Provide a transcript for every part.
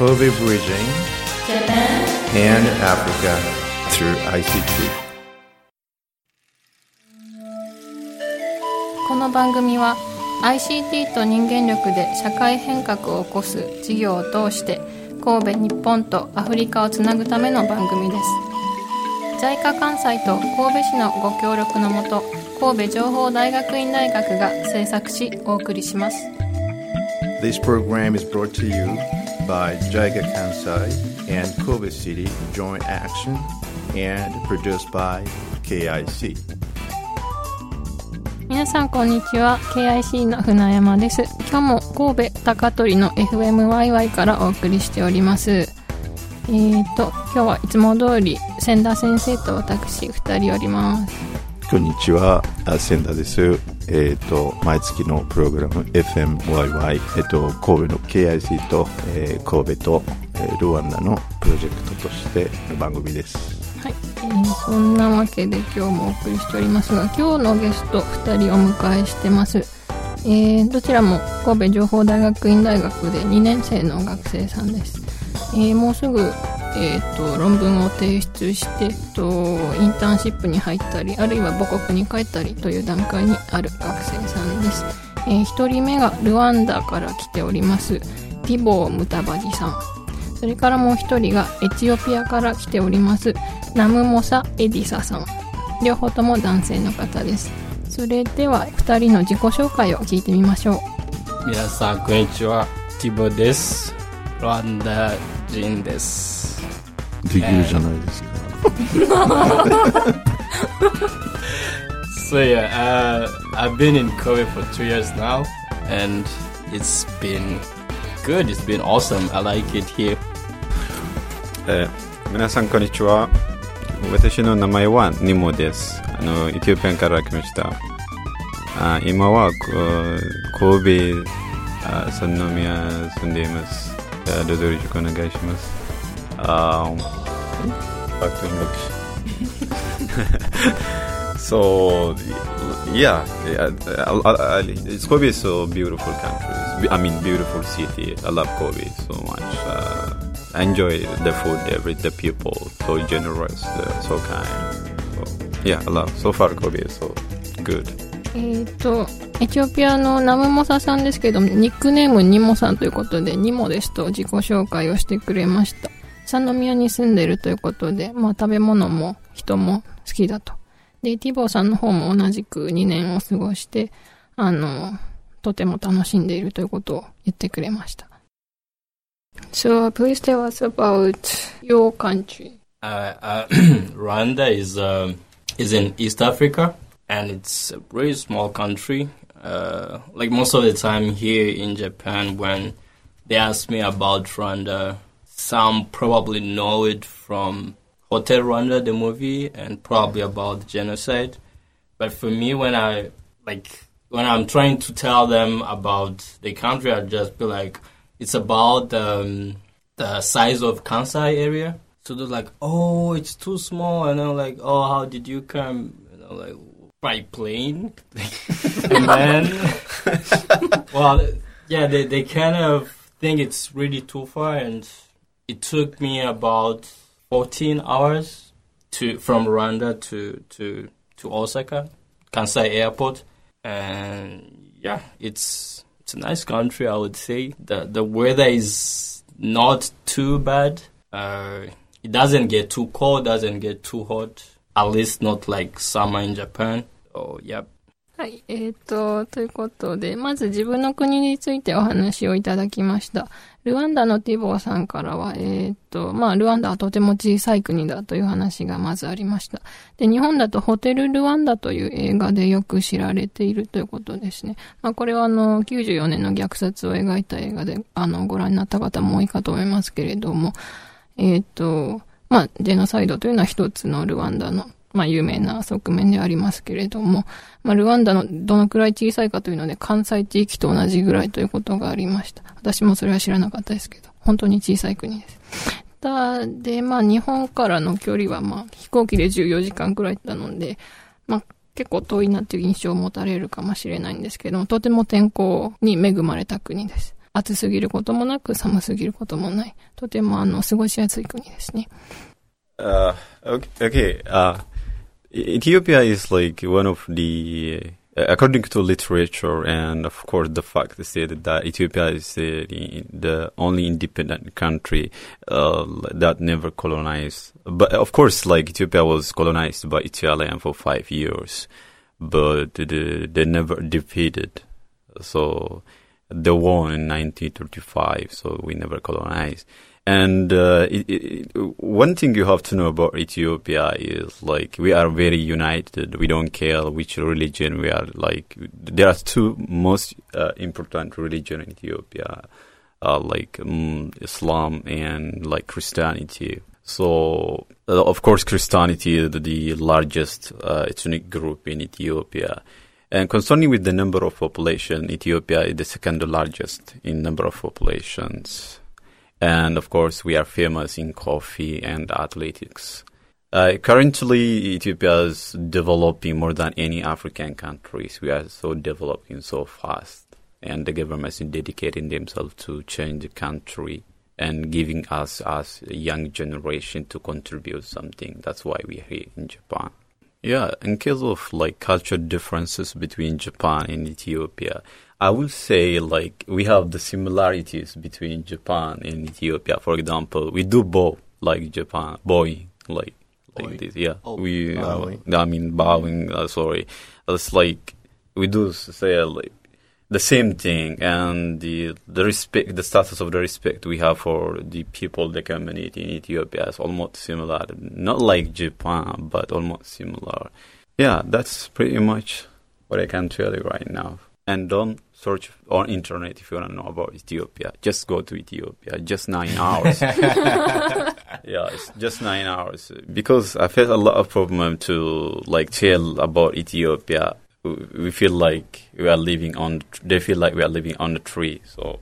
Kobe bridging Japan and Africa through ICT. この番組は ICT と人間力で社会変革を起こす事業を通して神戸日本とアフリカをつなぐための番組です JICA 関西と神戸市のご協力のもと神戸情報大学院大学が制作しお送りします This program is brought to you by JIGA Kansai and Kobe City Joint Action and produced by KIC. 皆さんこんにちは KIC の船山です今日も神戸高取の FMYY からお送りしておりますえっーと今日はいつも通り千田先生と私2人おりますこんにちは、あ千田です。えっ、と、毎月のプログラム FMYY、えっ、と、神戸の KIC と、えー神戸と、えールワンダのプロジェクトとしての番組です。はい、えーそんなわけで今日もお送りしておりますが今日のゲスト2人お迎えしてます、えーどちらも神戸情報大学院大学で2年生の学生さんです、えーもうすぐ、えー、と論文を提出して、とインターンシップに入ったりあるいは母国に帰ったりという段階にある学生さんです、え1人目がルワンダから来ておりますティボー・ムタバジさん。それからもう一人がエチオピアから来ておりますナムモサ・エディサさん。両方とも男性の方です。それでは2人の自己紹介を聞いてみましょう。皆さんこんにちは。ティボです。ルワンダ 人ですできるじゃないですか。 So yeah, uh, I've been in Kobe for two years now, and it's been good. It's been awesome. I like it here. えー皆さんこんにちは私の名前はニモですあのエチオピアから来ましたあ今はこ神戸あ三宮住んでいます uh, so, yeah, yeah I, I, is so beautiful country. I mean, beautiful city. I love Kobe so much. Uh, I enjoy the food, every the people, so generous, so kind. So, yeah, I love. So far, Kobe is so good. えっ、とエチオピアのナムモサさんですけどニックネームニモさんということでニモですと自己紹介をしてくれました。三宮に住んでるということで、まあ、食べ物も人も好きだと。でティボーさんの方も同じく2年を過ごしてあのとても楽しんでいるということを言ってくれました。So please tell us about your country. Uh, uh, Rwanda is um, is in East Africa, and it's a very small country. Uh, like most of the time here in Japan, when they ask me about Rwanda, some probably know it from Hotel Rwanda, the movie, and probably about genocide. But for me, when I like when I'm trying to tell them about the country, I just be like, it's about um, the size of Kansai area. So they're like, oh, it's too small, and I'm like, oh, how did you come? And I'm like, by plane, and then, well, yeah, they they kind of think it's really too far, and it took me about 14 hours to from Rwanda to to to Osaka, Kansai Airport, and yeah, it's it's a nice country, I would say. the The weather is not too bad. Uh, it doesn't get too cold, doesn't get too hot. At least not like summer in Japan. Oh, yep. はい、えー、と、ということで、まず自分の国についてお話をいただきました。ルワンダのティボーさんからは、えー、と、まあ、ルワンダはとても小さい国だという話がまずありました。で、日本だとホテルルワンダという映画でよく知られているということですね。まあ、これはあの、94年の虐殺を描いた映画で、あの、ご覧になった方も多いかと思いますけれども、えっ、と、まあ、ジェノサイドというのは一つのルワンダの、まあ、有名な側面でありますけれども、まあ、ルワンダのどのくらい小さいかというので、関西地域と同じぐらいということがありました。私もそれは知らなかったですけど、本当に小さい国です。だで、まあ、日本からの距離は、まあ、飛行機で14時間くらいなので、まあ、結構遠いなっていう印象を持たれるかもしれないんですけども、とても天候に恵まれた国です。暑すぎることもなく寒すぎることもない。とてもあの、過ごしやすい国ですね。Uh, okay, uh, Ethiopia is like one of the according to literature and of course the fact is that Ethiopia is uh, the only independent country uh, that never colonized. But of course, like Ethiopia was colonized by Italian for five years, but they, they never defeated. So they war in 1935. So we never colonized. And uh, it, it, one thing you have to know about Ethiopia is like we are very united. We don't care which religion we are. Like there are two most uh, important religion in Ethiopia, uh, like um, Islam and like Christianity. So uh, of course Christianity is the largest uh, ethnic group in Ethiopia. And concerning with the number of population, Ethiopia is the second largest in number of populations. And of course, we are famous in coffee and athletics. Uh, currently, Ethiopia is developing more than any African countries. We are so developing so fast, and the government is dedicating themselves to change the country and giving us as a young generation to contribute something. That's why we're here in Japan. Yeah, in case of like cultural differences between Japan and Ethiopia, I would say like we have the similarities between Japan and Ethiopia. For example, we do bow like Japan, bowing like like this. Yeah, oh, we. Uh, I mean bowing. Uh, sorry, it's like we do say like the same thing and the the respect the status of the respect we have for the people the community in Ethiopia is almost similar not like Japan but almost similar yeah that's pretty much what I can tell you right now and don't search on internet if you want to know about Ethiopia. Just go to Ethiopia. Just nine hours. yeah, it's just nine hours. Because I felt a lot of problem to like tell about Ethiopia. We feel like we are living on. They feel like we are living on the tree. So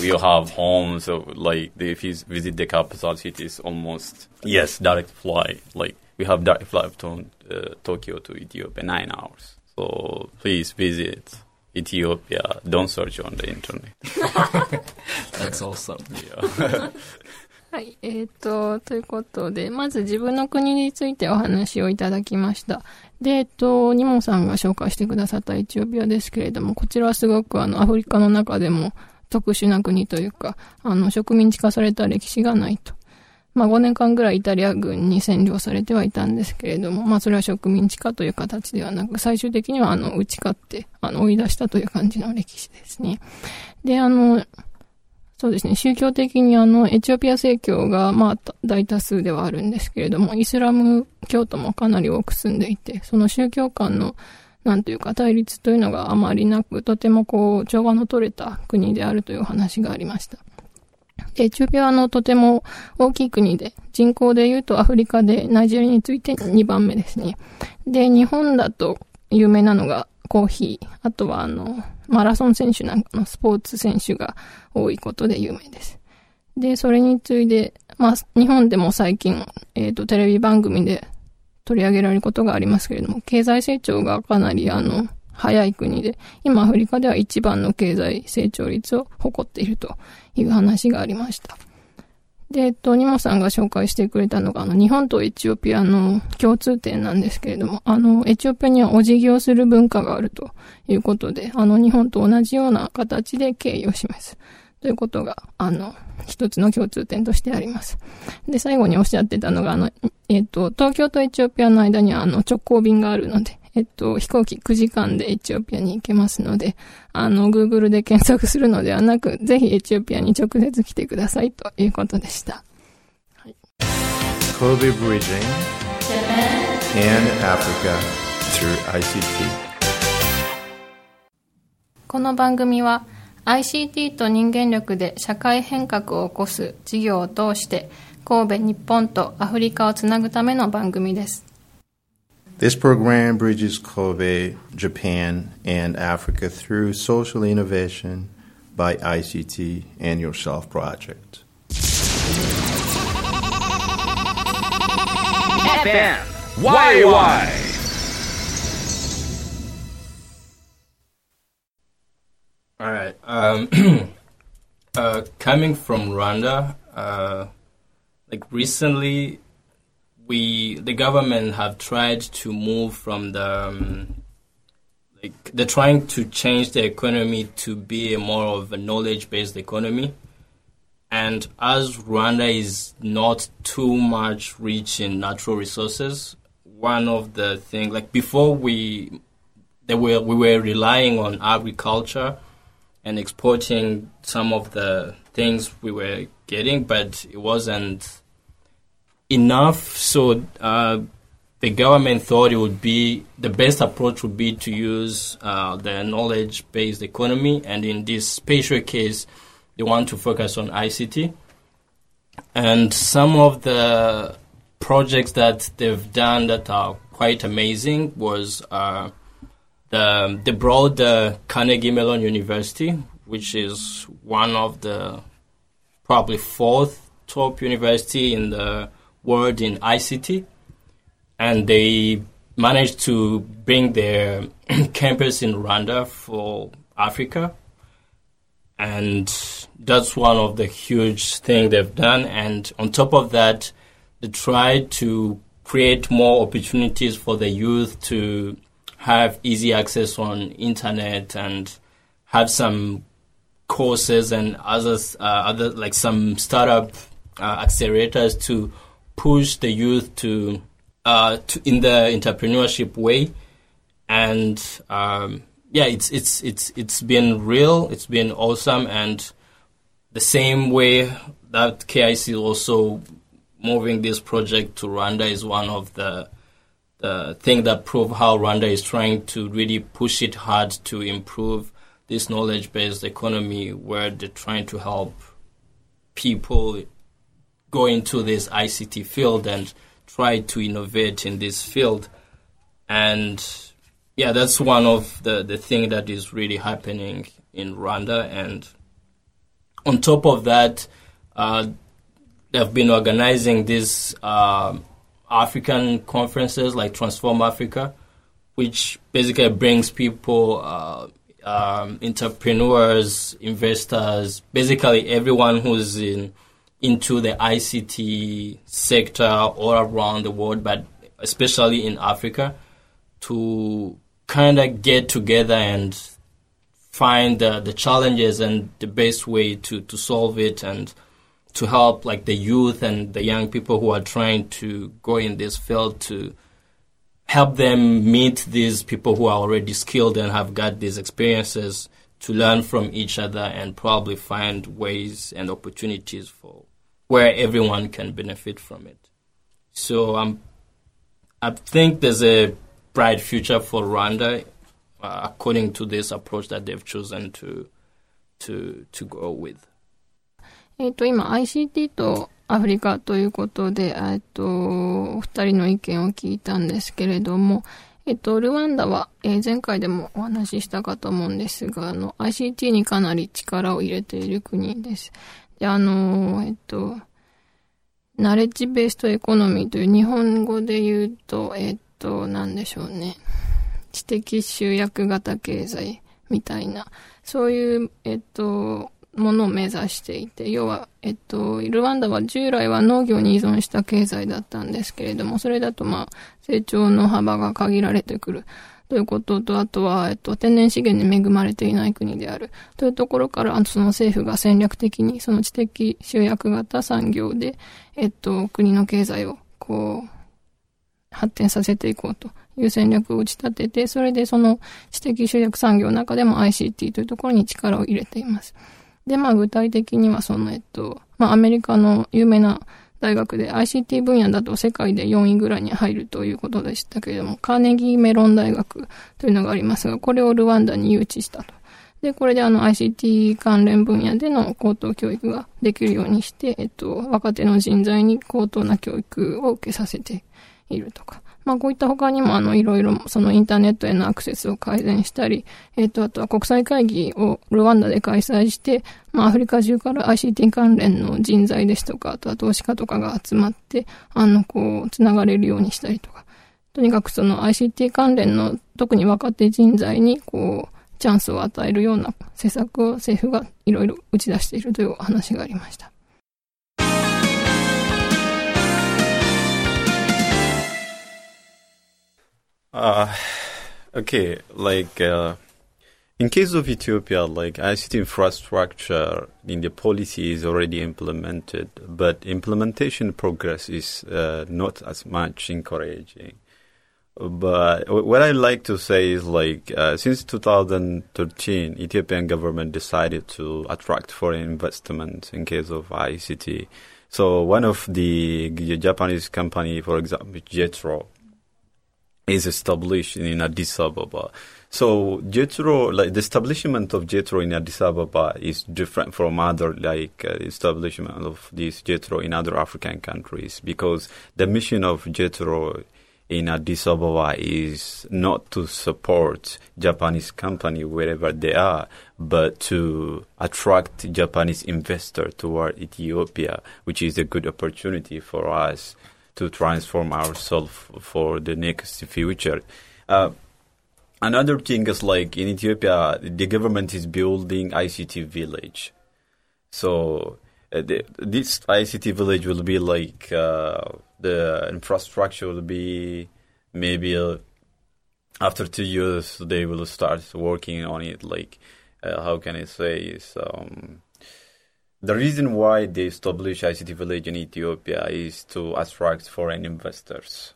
we have homes. So like if you visit the capital city, it's almost yes direct flight. Like we have direct flight from uh, Tokyo to Ethiopia nine hours. So please visit. Ethiopia. Don't search on the internet. That's awesome. Yeah. はい。えっ、と、ということで、まず自分の国についてお話をいただきました。で、えっ、と、ニモさんが紹介してくださったエチオピアですけれども、こちらはすごくあの、アフリカの中でも特殊な国というか、あの、植民地化された歴史がないと。まあ5年間ぐらいイタリア軍に占領されてはいたんですけれども、まあそれは植民地化という形ではなく、最終的にはあの、打ち勝って、あの、追い出したという感じの歴史ですね。で、あの、そうですね、宗教的にあの、エチオピア正教がまあ大多数ではあるんですけれども、イスラム教徒もかなり多く住んでいて、その宗教間のなんというか対立というのがあまりなく、とてもこう、調和の取れた国であるという話がありました。エチオピアはのとても大きい国で、人口で言うとアフリカでナイジェリアについて2番目ですね。で、日本だと有名なのがコーヒー、あとはあの、マラソン選手なんかのスポーツ選手が多いことで有名です。で、それに次いで、まあ、日本でも最近、えっ、ー、と、テレビ番組で取り上げられることがありますけれども、経済成長がかなりあの、早い国で、今アフリカでは一番の経済成長率を誇っているという話がありました。で、えっと、ニモさんが紹介してくれたのが、あの、日本とエチオピアの共通点なんですけれども、あの、エチオピアにはお辞儀をする文化があるということで、あの、日本と同じような形で敬意を示す。ということが、あの、一つの共通点としてあります。で、最後におっしゃってたのが、あの、えっと、東京とエチオピアの間には、あの、直行便があるので、えっと、飛行機9時間でエチオピアに行けますので、あの、Google で検索するのではなく、ぜひエチオピアに直接来てくださいということでした。はい、Kobe Bridging and Africa through ICT この番組は ICT と人間力で社会変革を起こす事業を通して神戸、日本とアフリカをつなぐための番組です。This program bridges Kobe, Japan, and Africa through social innovation by ICT and Yourself Project. FM YY. All right. Um, uh, coming from Rwanda, uh, like recently, we the government have tried to move from the um, like they're trying to change the economy to be more of a knowledge-based economy. And as Rwanda is not too much rich in natural resources, one of the things like before we they were we were relying on agriculture and exporting some of the things we were getting, but it wasn't enough. So uh, the government thought it would be the best approach would be to use uh, the knowledge-based economy, and in this special case, they want to focus on ICT. And some of the projects that they've done that are quite amazing was uh, the they brought the Carnegie Mellon University, which is one of the probably fourth top university in the world in ICT, and they managed to bring their campus in Rwanda for Africa, and that's one of the huge thing they've done. And on top of that, they tried to create more opportunities for the youth to have easy access on internet and have some courses and others, uh, other like some startup uh, accelerators to push the youth to, uh, to in the entrepreneurship way, and um, yeah, it's it's it's it's been real, it's been awesome, and the same way that KIC also moving this project to Rwanda is one of the the thing that prove how Rwanda is trying to really push it hard to improve this knowledge-based economy, where they're trying to help people go into this ICT field and try to innovate in this field. And yeah, that's one of the, the thing that is really happening in Rwanda. And on top of that, uh, they've been organizing these uh, African conferences like Transform Africa, which basically brings people, uh, um, entrepreneurs, investors, basically everyone who's in into the ICT sector all around the world, but especially in Africa, to kind of get together and find the, the challenges and the best way to, to solve it and to help like the youth and the young people who are trying to go in this field to help them meet these people who are already skilled and have got these experiences to learn from each other and probably find ways and opportunities for where everyone can benefit from it. So um, I think there's a bright future for Rwanda uh, according to this approach that they've chosen to to to go with. えっ、と、今 ICT とアフリカということで、えっと、お二人の意見を聞いたんですけれども、えっと、ルワンダは、えー、前回でもお話ししたかと思うんですが、あの、ICT にかなり力を入れている国です。で、あの、えっと、ナレッジベーストエコノミーという日本語で言うと、えっと、なんでしょうね。知的集約型経済みたいな、そういう、えっと、ものを目指していて、要は、えっと、ルワンダは従来は農業に依存した経済だったんですけれども、それだとまあ、成長の幅が限られてくる。ということと、あとは、えっと、天然資源に恵まれていない国である。というところから、その政府が戦略的に、その知的集約型産業で、えっと、国の経済を、こう、発展させていこうという戦略を打ち立てて、それでその知的集約産業の中でも ICT というところに力を入れています。で、まあ具体的にはその、えっと、まあアメリカの有名な大学で ICT 分野だと世界で4位ぐらいに入るということでしたけれども、カーネギーメロン大学というのがありますが、これをルワンダに誘致したと。で、これであの ICT 関連分野での高等教育ができるようにして、えっと、若手の人材に高等な教育を受けさせているとか。まあこういった他にもあのいろいろそのインターネットへのアクセスを改善したり、えっ、とあとは国際会議をルワンダで開催して、まあアフリカ中から ICT 関連の人材ですとか、あとは投資家とかが集まって、あのこう、つながれるようにしたりとか。とにかくその ICT 関連の特に若手人材にこう、チャンスを与えるような施策を政府がいろいろ打ち出しているというお話がありました。Uh, okay, like uh, in case of Ethiopia, like ICT infrastructure in the policy is already implemented, but implementation progress is uh, not as much encouraging. But what I like to say is like uh, since 2013, Ethiopian government decided to attract foreign investment in case of ICT. So one of the Japanese company, for example, Jetro, is established in Addis Ababa. So Jetro, like the establishment of Jetro in Addis Ababa is different from other like uh, establishment of this Jetro in other African countries because the mission of Jetro in Addis Ababa is not to support Japanese company wherever they are, but to attract Japanese investor toward Ethiopia, which is a good opportunity for us to transform ourselves for the next future. Uh, another thing is like in Ethiopia, the government is building ICT village. So uh, the, this ICT village will be like uh, the infrastructure will be maybe uh, after two years they will start working on it. Like uh, how can I say is um, the reason why they established ICT Village in Ethiopia is to attract foreign investors.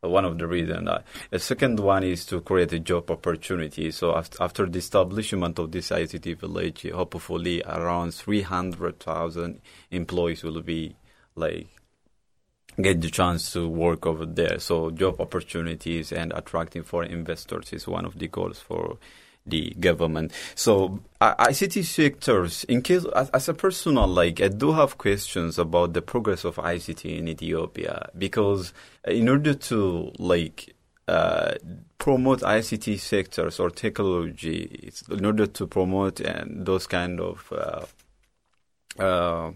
One of the reasons. Uh, the second one is to create a job opportunity. So after, after the establishment of this ICT Village, hopefully around 300,000 employees will be like get the chance to work over there. So job opportunities and attracting foreign investors is one of the goals for the government. So ICT sectors, in case as, as, a personal, like I do have questions about the progress of ICT in Ethiopia because in order to like uh, promote ICT sectors or technology, in order to promote and those kind of uh,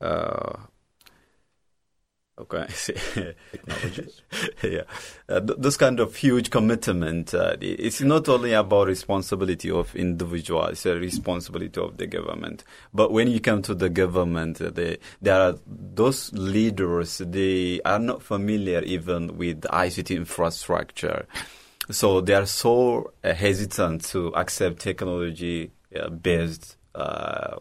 uh, uh Okay, yeah, uh, th- this kind of huge commitment. Uh, it's not only about responsibility of individual; it's a responsibility of the government. But when you come to the government, uh, they, there are those leaders. They are not familiar even with ICT infrastructure, so they are so uh, hesitant to accept technology-based uh,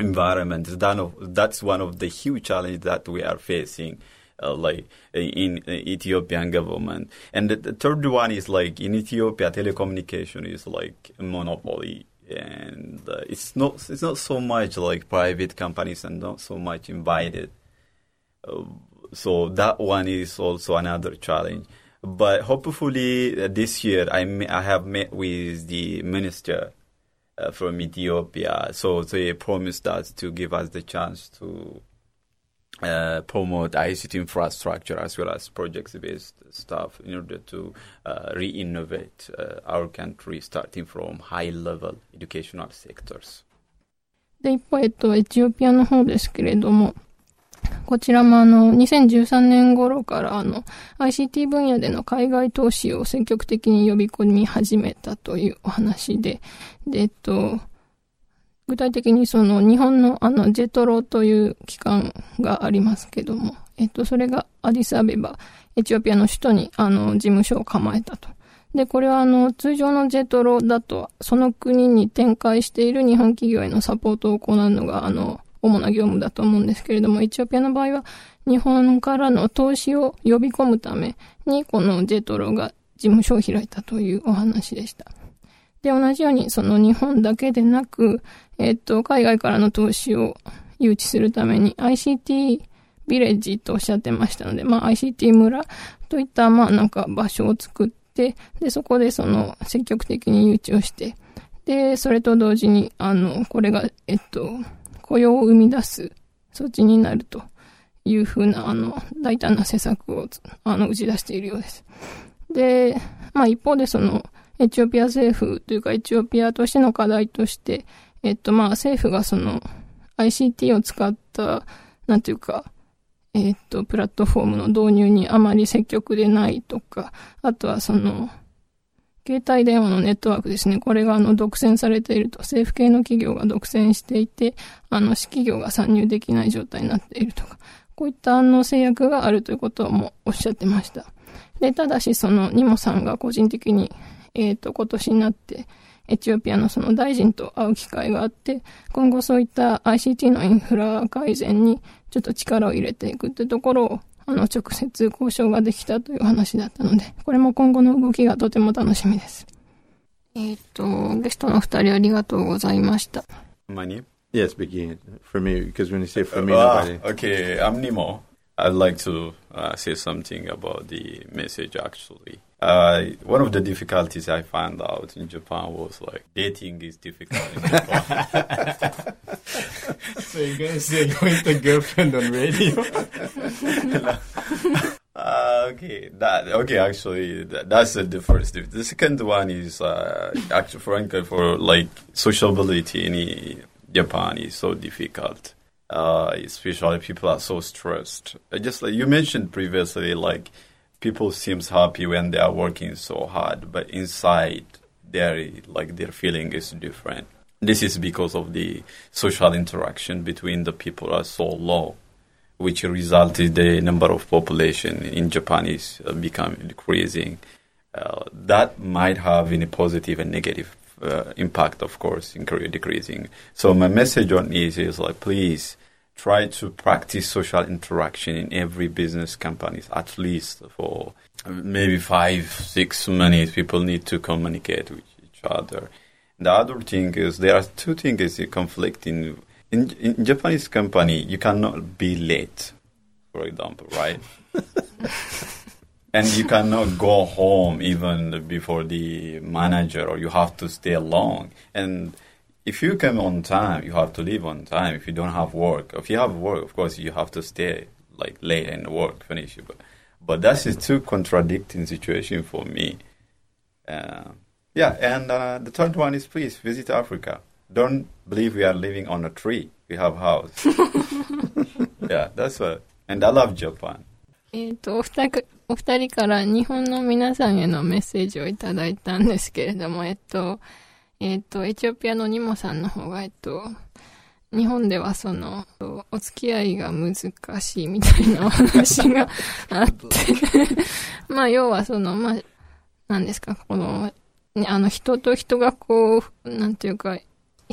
environment. That's one of the huge challenges that we are facing. Uh, like in, Ethiopian government, and the, the, third one is like in Ethiopia, telecommunication is like a monopoly, and uh, it's not it's not so much like private companies and not so much invited. Uh, so that one is also another challenge. But hopefully uh, this year I I have met with the minister uh, from Ethiopia. So they promised us to give us the chance to uh, promote ICT infrastructure as well as project-based stuff in order to uh, re-innovate uh, our country starting from high-level educational sectors. で、一方、えっと、エチオピアの方ですけれども、 こちらもあの、2013年頃からあの、ICT 分野での海外投資を積極的に呼び込み始めたというお話で、で、えっと、具体的にその日本のあの、ジェトロという機関がありますけども、えっと、それがアディスアベバ、エチオピアの首都にあの、事務所を構えたと。で、これはあの、通常のジェトロだと、その国に展開している日本企業へのサポートを行うのが、あの、主な業務だと思うんですけれども、エチオピアの場合は、日本からの投資を呼び込むために、このジェトロが事務所を開いたというお話でした。で、同じように、その日本だけでなく、えっと、海外からの投資を誘致するために ICT ビレッジとおっしゃってましたので、まあ ICT 村といった、まあなんか場所を作って、で、そこでその積極的に誘致をして、で、それと同時に、あの、これが、えっと、雇用を生み出す措置になるというふうな、あの、大胆な施策を、あの、打ち出しているようです。で、まあ一方でその、エチオピア政府というかエチオピアとしての課題として、えっとまあ政府がその ICT を使った、なんていうか、えっと、プラットフォームの導入にあまり積極でないとか、あとはその、携帯電話のネットワークですね。これがあの独占されていると、政府系の企業が独占していて、あの、私企業が参入できない状態になっているとか、こういったあの制約があるということもおっしゃってました。で、ただしそのニモさんが個人的に、えっ、ー、と、今年になって、エチオピアのその大臣と会う機会があって、今後そういった ICT のインフラ改善にちょっと力を入れていくってところを、あの、直接交渉ができたという話だったので、これも今後の動きがとても楽しみです。えっ、と、ゲストの二人ありがとうございました。Money? Yes, begin for me, because when you say for me, uh, Okay, I'm Nemo. I'd like to uh, say something about the message actually. Uh, one of the difficulties I found out in Japan was like dating is difficult in Japan. so you're gonna say you a girlfriend on radio? Uh, okay, that okay. Actually, that, that's the first. The second one is uh, actually, frankly, for like sociability in Japan is so difficult. Uh, especially people are so stressed. Just like you mentioned previously, like people seems happy when they are working so hard, but inside their like their feeling is different. This is because of the social interaction between the people are so low, which resulted the number of population in Japan is uh, becoming decreasing. Uh, that might have any positive and negative uh, impact, of course, in Korea decreasing. So my message on this is like, please try to practice social interaction in every business companies at least for uh, maybe five six minutes people need to communicate with each other. The other thing is there are two things conflicting in, in japanese company you cannot be late for example right? And you cannot go home even before the manager or you have to stay long. And if you come on time, you have to leave on time. If you don't have work, if you have work, of course you have to stay like late and work finish. But but that's a too contradicting situation for me. Uh, yeah, and uh, the third one is please visit Africa. Don't believe we are living on a tree. We have house. yeah, that's what. And I love Japan. えっと、お二人、お二人から日本の皆さんへのメッセージをいただいたんですけれども、えっと、 えっ、ー、と、エチオピアのニモさんの方が、えっと、日本ではその、お付き合いが難しいみたいなお話があって。まあ、要はその、まあ、なんですか、この、あの、人と人がこう、なんていうか、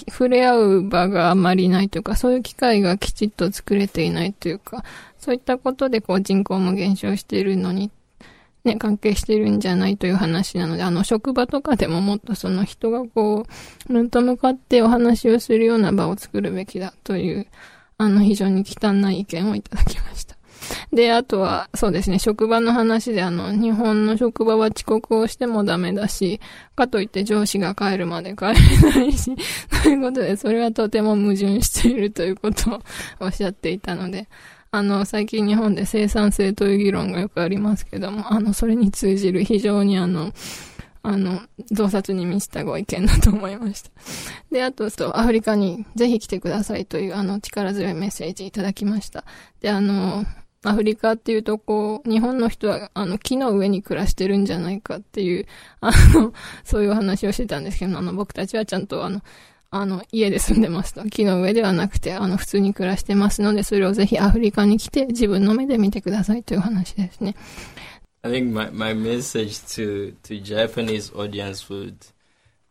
触れ合う場があまりないというか、そういう機会がきちっと作れていないというか、そういったことでこう人口も減少しているのにね、関係してるんじゃないという話なので、あの、職場とかでももっとその人がこう、面と向かってお話をするような場を作るべきだという、あの、非常に汚い意見をいただきました。で、あとは、そうですね、職場の話で、あの、日本の職場は遅刻をしてもダメだし、かといって上司が帰るまで帰れないし、ということで、それはとても矛盾しているということをおっしゃっていたので、あの、最近日本で生産性という議論がよくありますけども、あの、それに通じる非常にあの、あの、洞察に満ちたご意見だと思いました。で、あと、アフリカにぜひ来てくださいという、あの、力強いメッセージいただきました。で、あの、アフリカっていうと、こう、日本の人は、あの、木の上に暮らしてるんじゃないかっていう、あの、そういうお話をしてたんですけど、あの、僕たちはちゃんと、あの、あの、家で住んでますと。木の上ではなくて、あの、普通に暮らしてますので、それをぜひアフリカに来て自分の目で見てくださいという話ですね。I think my, my message to, to Japanese audience would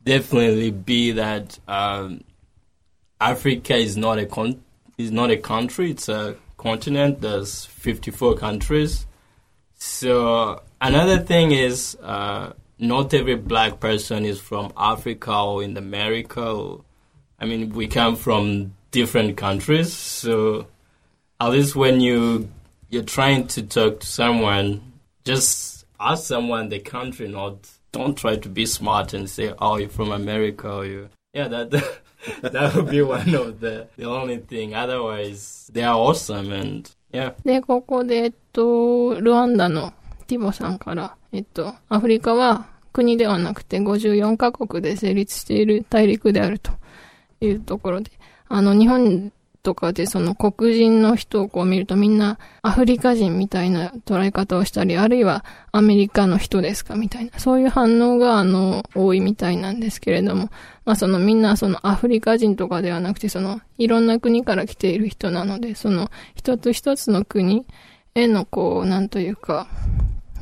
definitely be that um, Africa is not a con- is not a country, it's a continent. There's 54 countries. So another thing is uh, not every black person is from Africa or in America or I mean, we come from different countries, so at least when you you're trying to talk to someone, just ask someone the country, not don't try to be smart and say, "Oh, you're from America," or you. Yeah, that that would be one of the the only thing. Otherwise, they are awesome and yeah. で、ここで、えっと、ルワンダのティボさんから、えっと、アフリカは国ではなくて54カ国で成立している大陸であると。 いうところで、あの、日本とかでその黒人の人をこう見るとみんなアフリカ人みたいな捉え方をしたり、あるいはアメリカの人ですかみたいな、そういう反応があの、多いみたいなんですけれども、まあそのみんなそのアフリカ人とかではなくて、そのいろんな国から来ている人なので、その一つ一つの国へのこう、なんというか、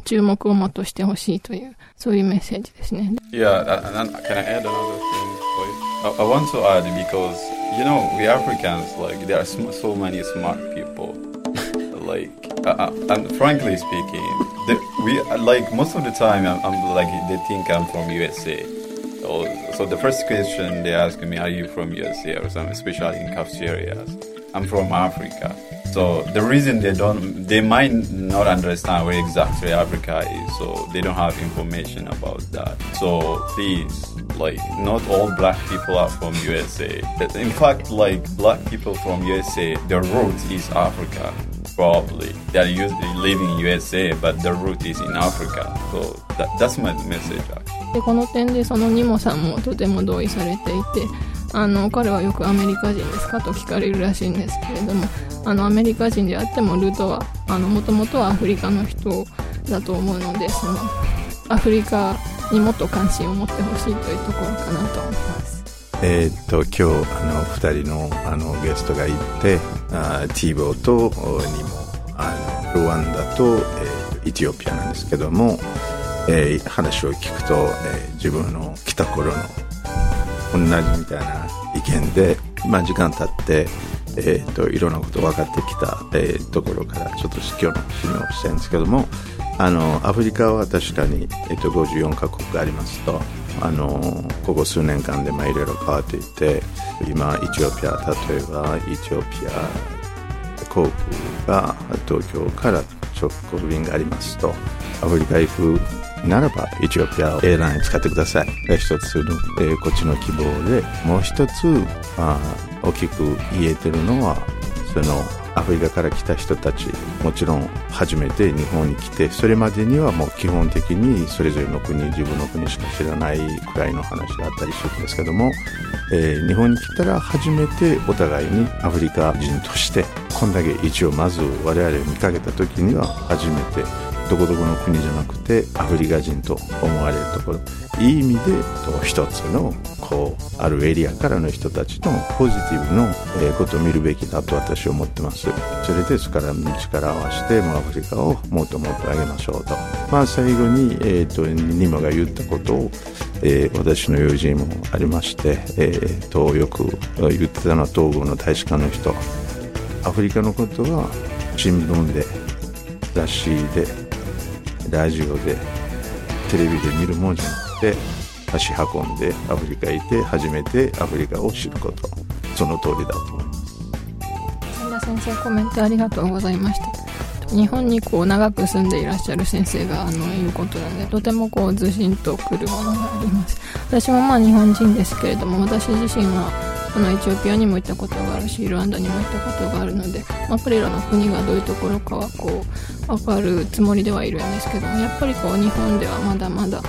注目をもとしてほしいという、そういうメッセージですね。Yeah, and, and can I add another thing? I, I want to add because you know we Africans like there are sm- so many smart people. like, uh, and frankly speaking, the, we like most of the time I'm, I'm like they think I'm from USA. So, so the first question they ask me, "Are you from USA?" or something, especially in cafeterias. I'm from Africa. So the reason they don't, they might not understand where exactly Africa is, so they don't have information about that. So please, like, not all black people are from USA. In fact, like, black people from USA, their root is Africa. Probably they are usually living in USA, but their root is in Africa. So that, that's my message. Actually. で、この点でそのニモさんもとても同意されていて、 あの、彼はよくアメリカ人ですかと聞かれるらしいんですけれども、あの、アメリカ人であってもルートは、もともとはアフリカの人だと思うので、その、アフリカにもっと関心を持ってほしいというところかなと思います。えーっと今日あの2人のあのゲストがいてあティーボーとにもあのルワンダと,、えーエチオピアなんですけども、えー話を聞くと、えー自分の来た頃の同じみたいな意見で、まあ、時間経って、えー、といろんなこと分かってきた、えーところからちょっと今日の質問をしたいんですけどもあのアフリカは確かに、えー、と54カ国がありますとあのここ数年間でまいろいろ変わっていて今エチオピア例えばエチオピア航空が東京から直行便がありますとアフリカ行くならばエチオピアエアライン使ってください。が一つの、えーこっちの希望でもう一つあ大きく言えてるのはそのアフリカから来た人たちもちろん初めて日本に来てそれまでにはもう基本的にそれぞれの国自分の国しか知らないくらいの話があったりするんですけども、えー日本に来たら初めてお互いにアフリカ人としてこんだけ一応まず我々見かけた時には初めてどこどこの国じゃなくてアフリカ人と思われるところ。いい意味で一つのこうあるエリアからの人たちのポジティブのことを見るべきだと私は思ってます。それでそこから力を合わせてアフリカをもっともっと上げましょうと。まあ最後に、えー、とニモが言ったことを、えー私の友人もありまして、えー、とよく言ってたのは東郷の大使館の人。アフリカのことは新聞で雑誌でラジオでテレビで見るもんじゃなくて足運んでアフリカ行って初めてアフリカを知ること。その通りだと思います。本田先生コメントありがとうございました。日本にこう長く住んでいらっしゃる先生があの言うことなのでとてもこうずしんとくるものがあります。私もまあ日本人ですけれども私自身はあのエチオピアにも行ったことがあるしルワンダにも行ったことがあるので、まあ、彼らの国がどういうところかはこう分かるつもりではいるんですけどもやっぱりこう日本ではまだまだ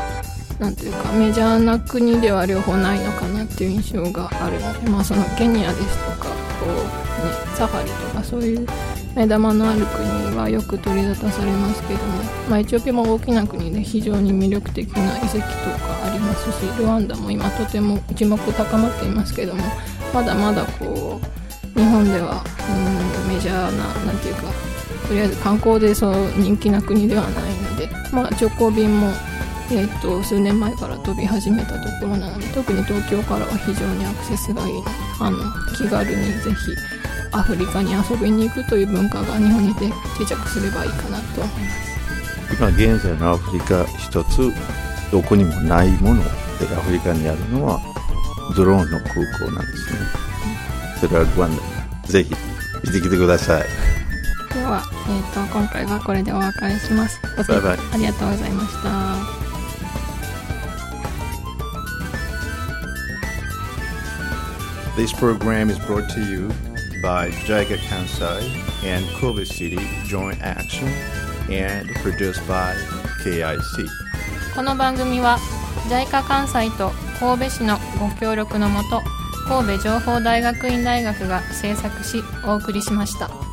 なんていうかメジャーな国では両方ないのかなっていう印象があるので、まあ、そのケニアですとかこう、ね、サファリとかそういう目玉のある国はよく取り沙汰されますけども、まあ、エチオピアも大きな国で非常に魅力的な遺跡とかありますしルワンダも今とても注目高まっていますけどもまだまだこう日本ではうんメジャーななんていうかとりあえず観光でそう人気な国ではないので、まあ、直行便もえー、と数年前から飛び始めたところなので特に東京からは非常にアクセスがいいあの気軽にぜひアフリカに遊びに行くという文化が日本に定定着すればいいかなと思います。今現在のアフリカ一つどこにもないものでアフリカにあるのはドローンの空港なんですねそれはルワンダにぜひ行ってきてくださいでは、えー、と今回はこれでお別れしますバイバイありがとうございました This program is brought to you by JICA Kansai and Kobe City Joint Action and produced by KIC. この番組は JICA 関西と神戸市のご協力のもと神戸情報大学院大学が制作しお送りしました。